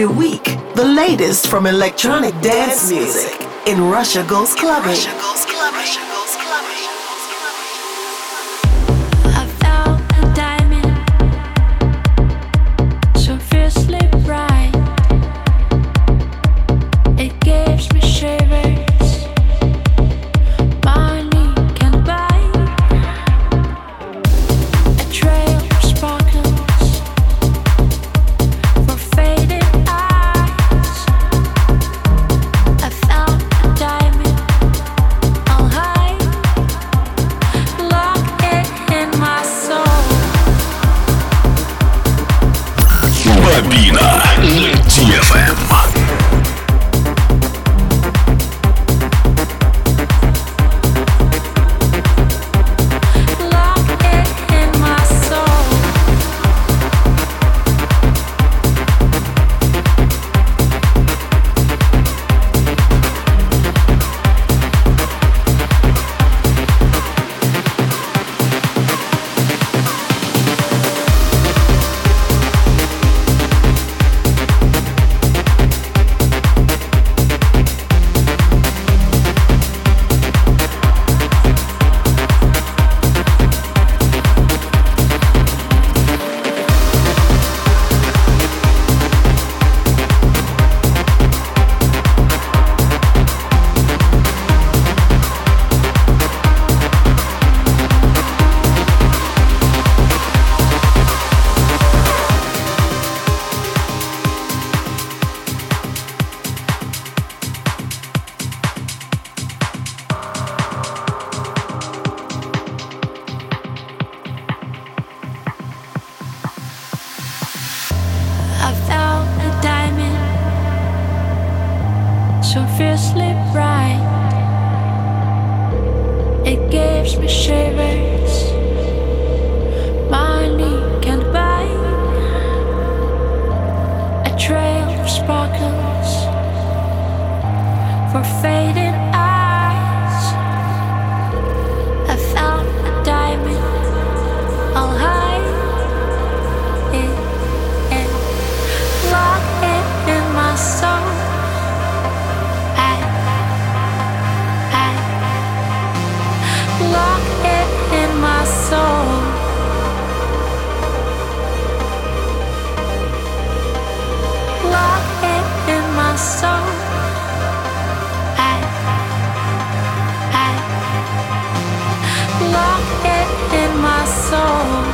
Every week, the latest from electronic dance music in Russia Goes Clubbing. so fiercely bright. It gives me shivers. Money can't buy a trail of sparkles for fading. song.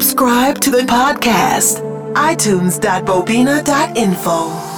Subscribe to the podcast. iTunes.bobina.info.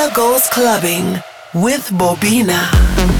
Russia Goes Clubbing with Bobina.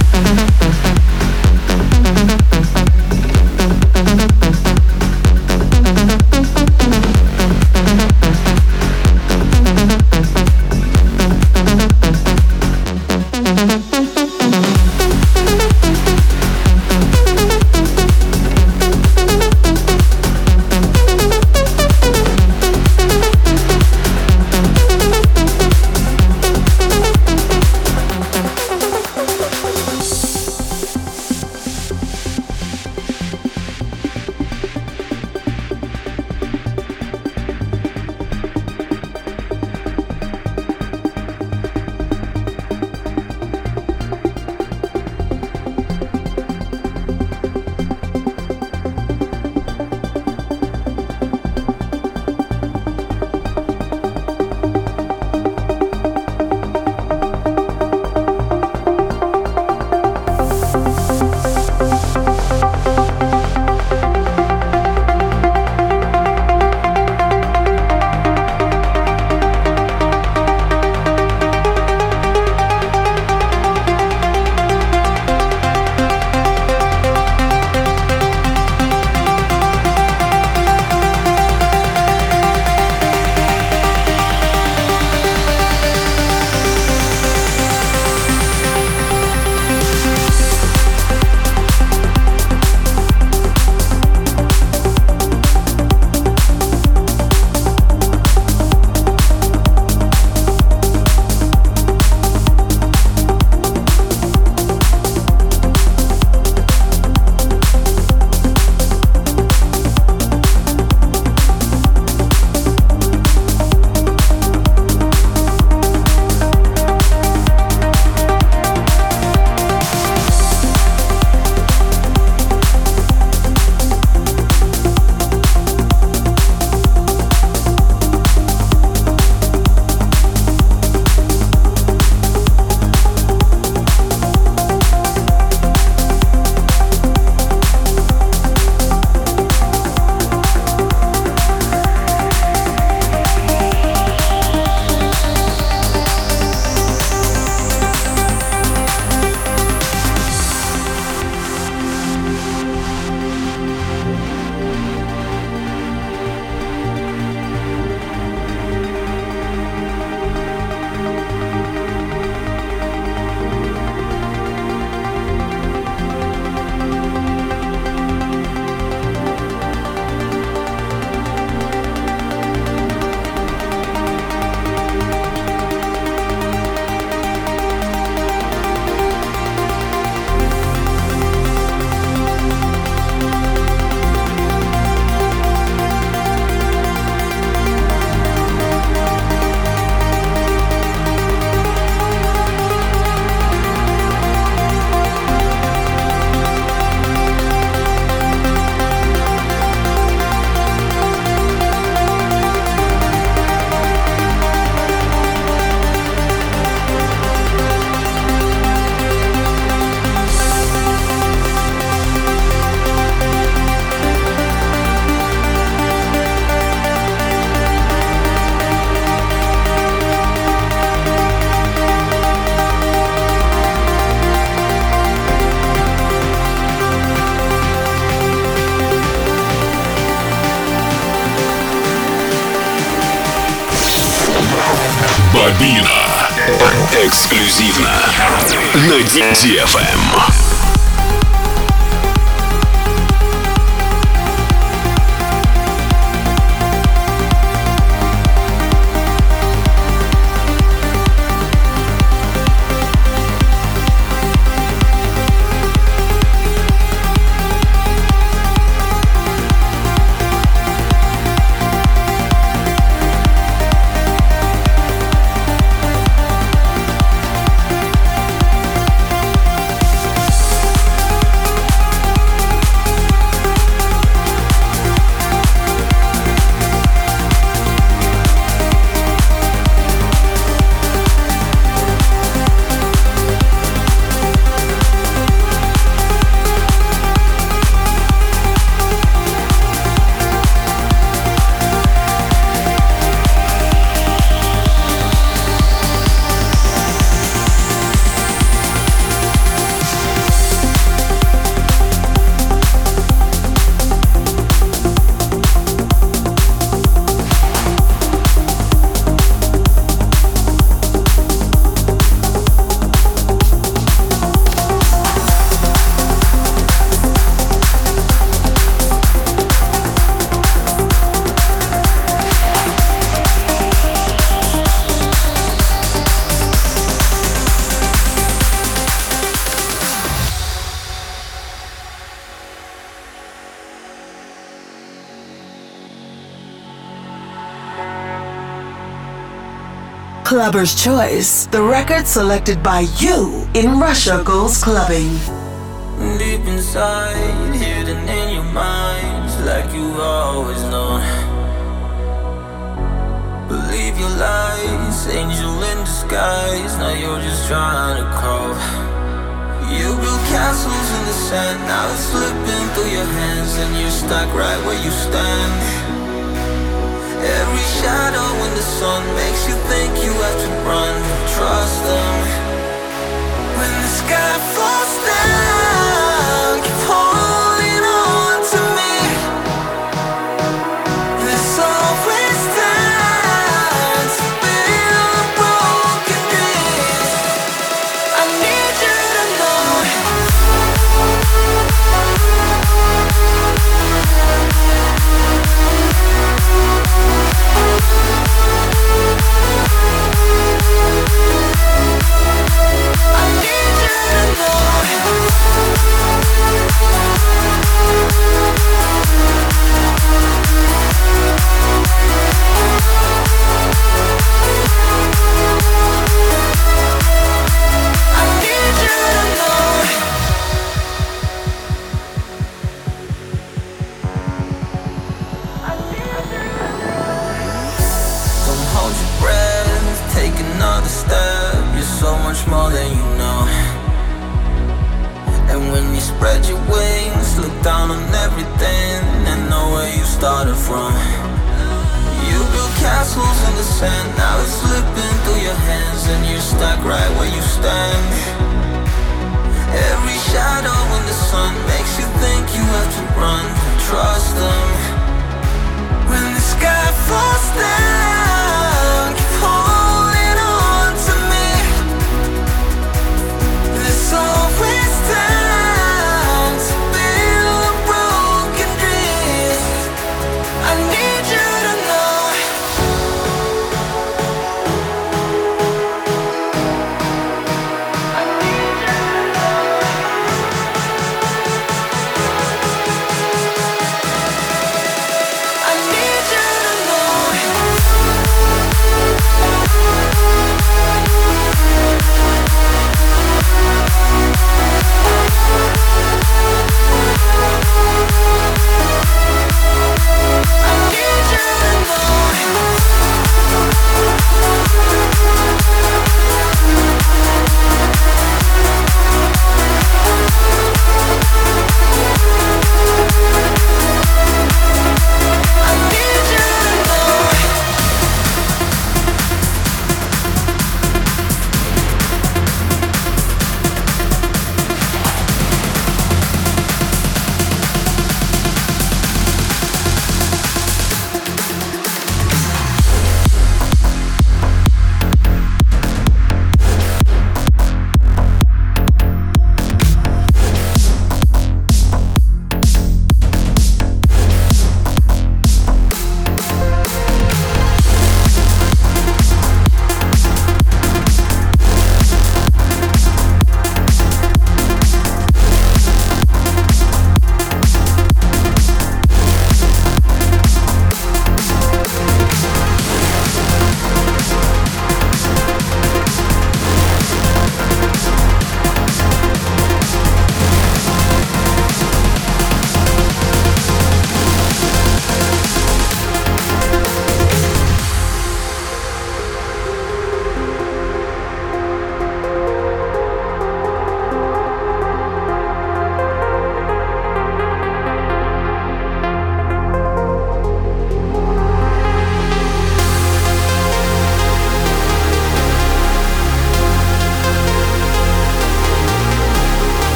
Clubber's Choice, the record selected by you in Russia Goes Clubbing. Deep inside, hidden in your mind, like you've always known. Believe your lies, angel in disguise, now you're just trying to. You castles in the sand, now it's slipping through your hands, and you're stuck right where you stand. Every shadow in the sun makes you think you have to run. Trust them. When the sky falls down, more sand, now it's slipping through your hands, and you're stuck right where you stand. Every shadow in the sun makes you think you have to run. Trust them. When the sky falls down,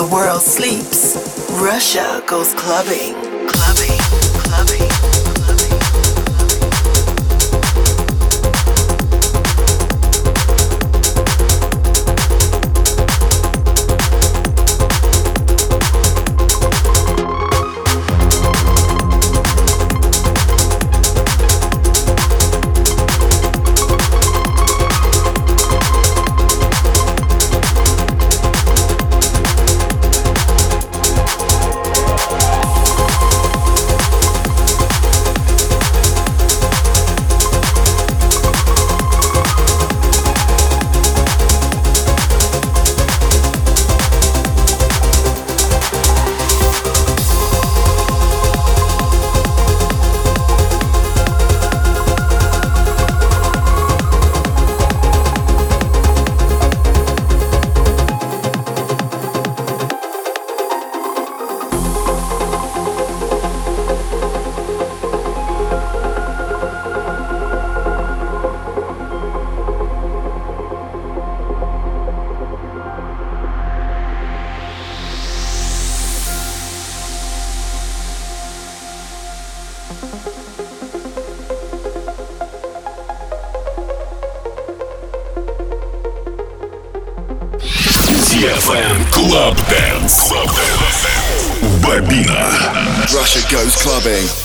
the world sleeps, Russia goes clubbing, goes clubbing.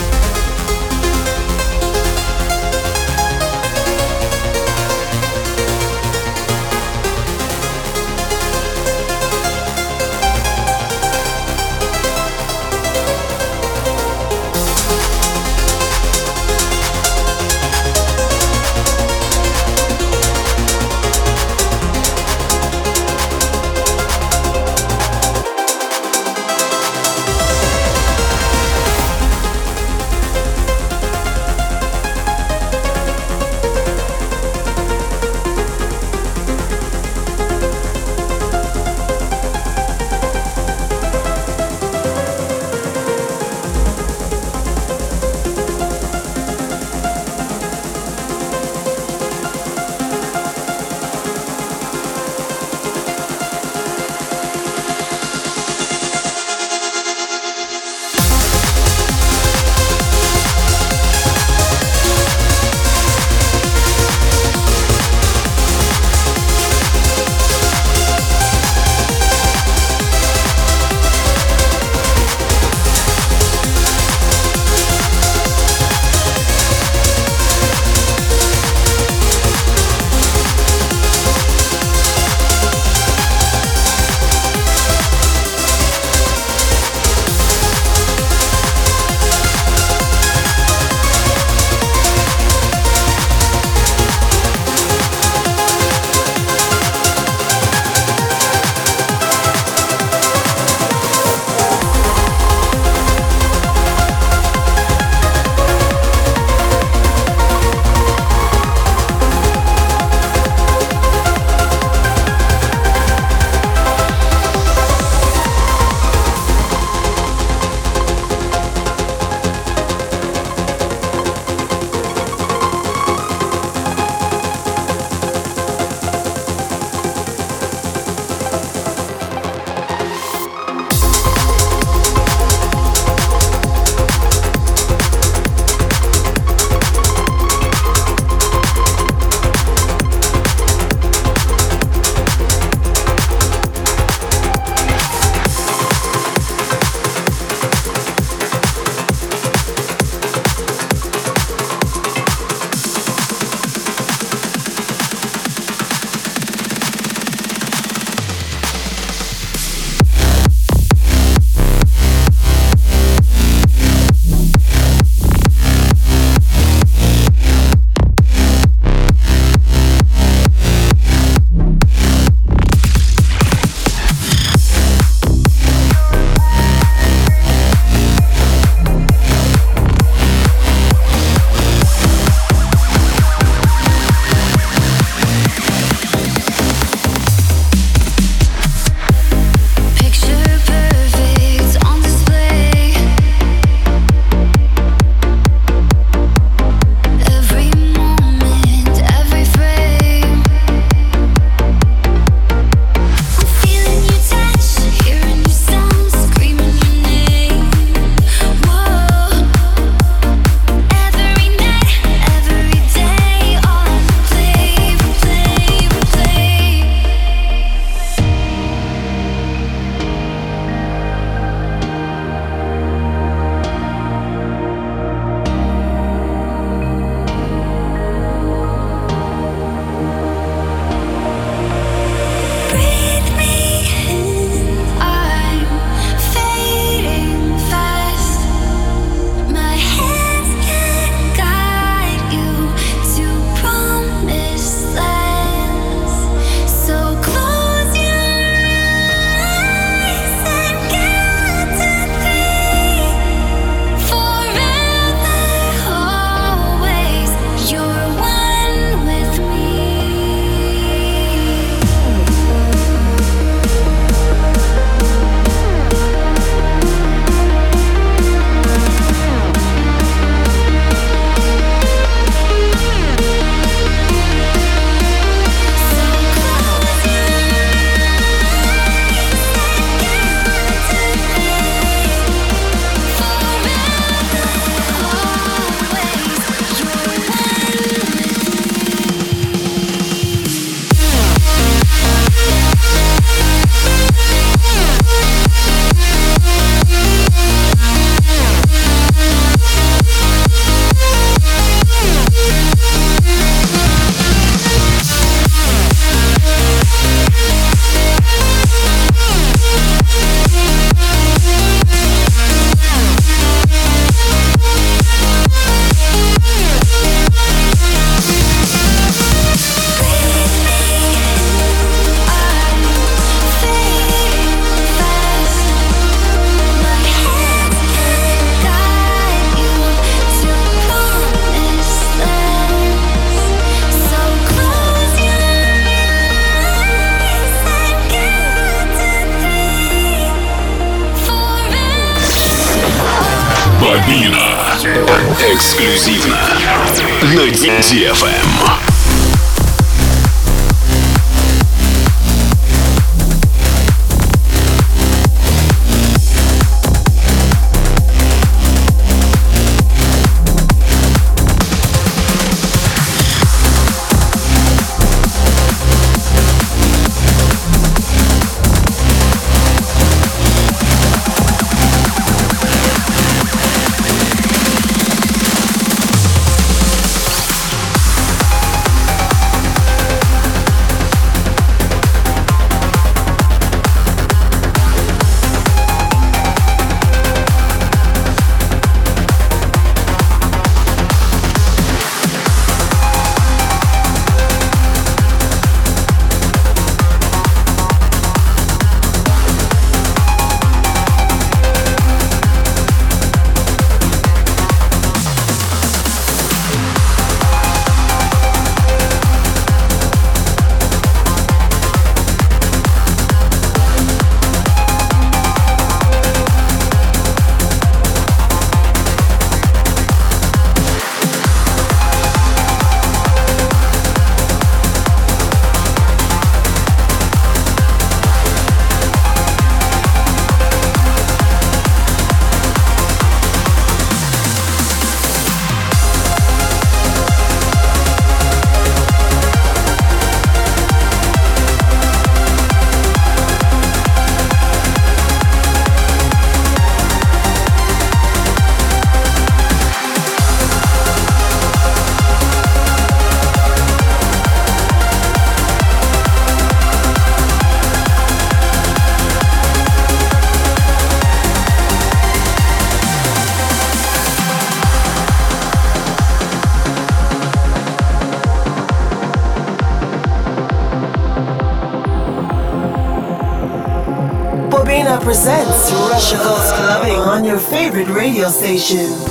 Station.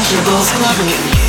uncomfortable loving you.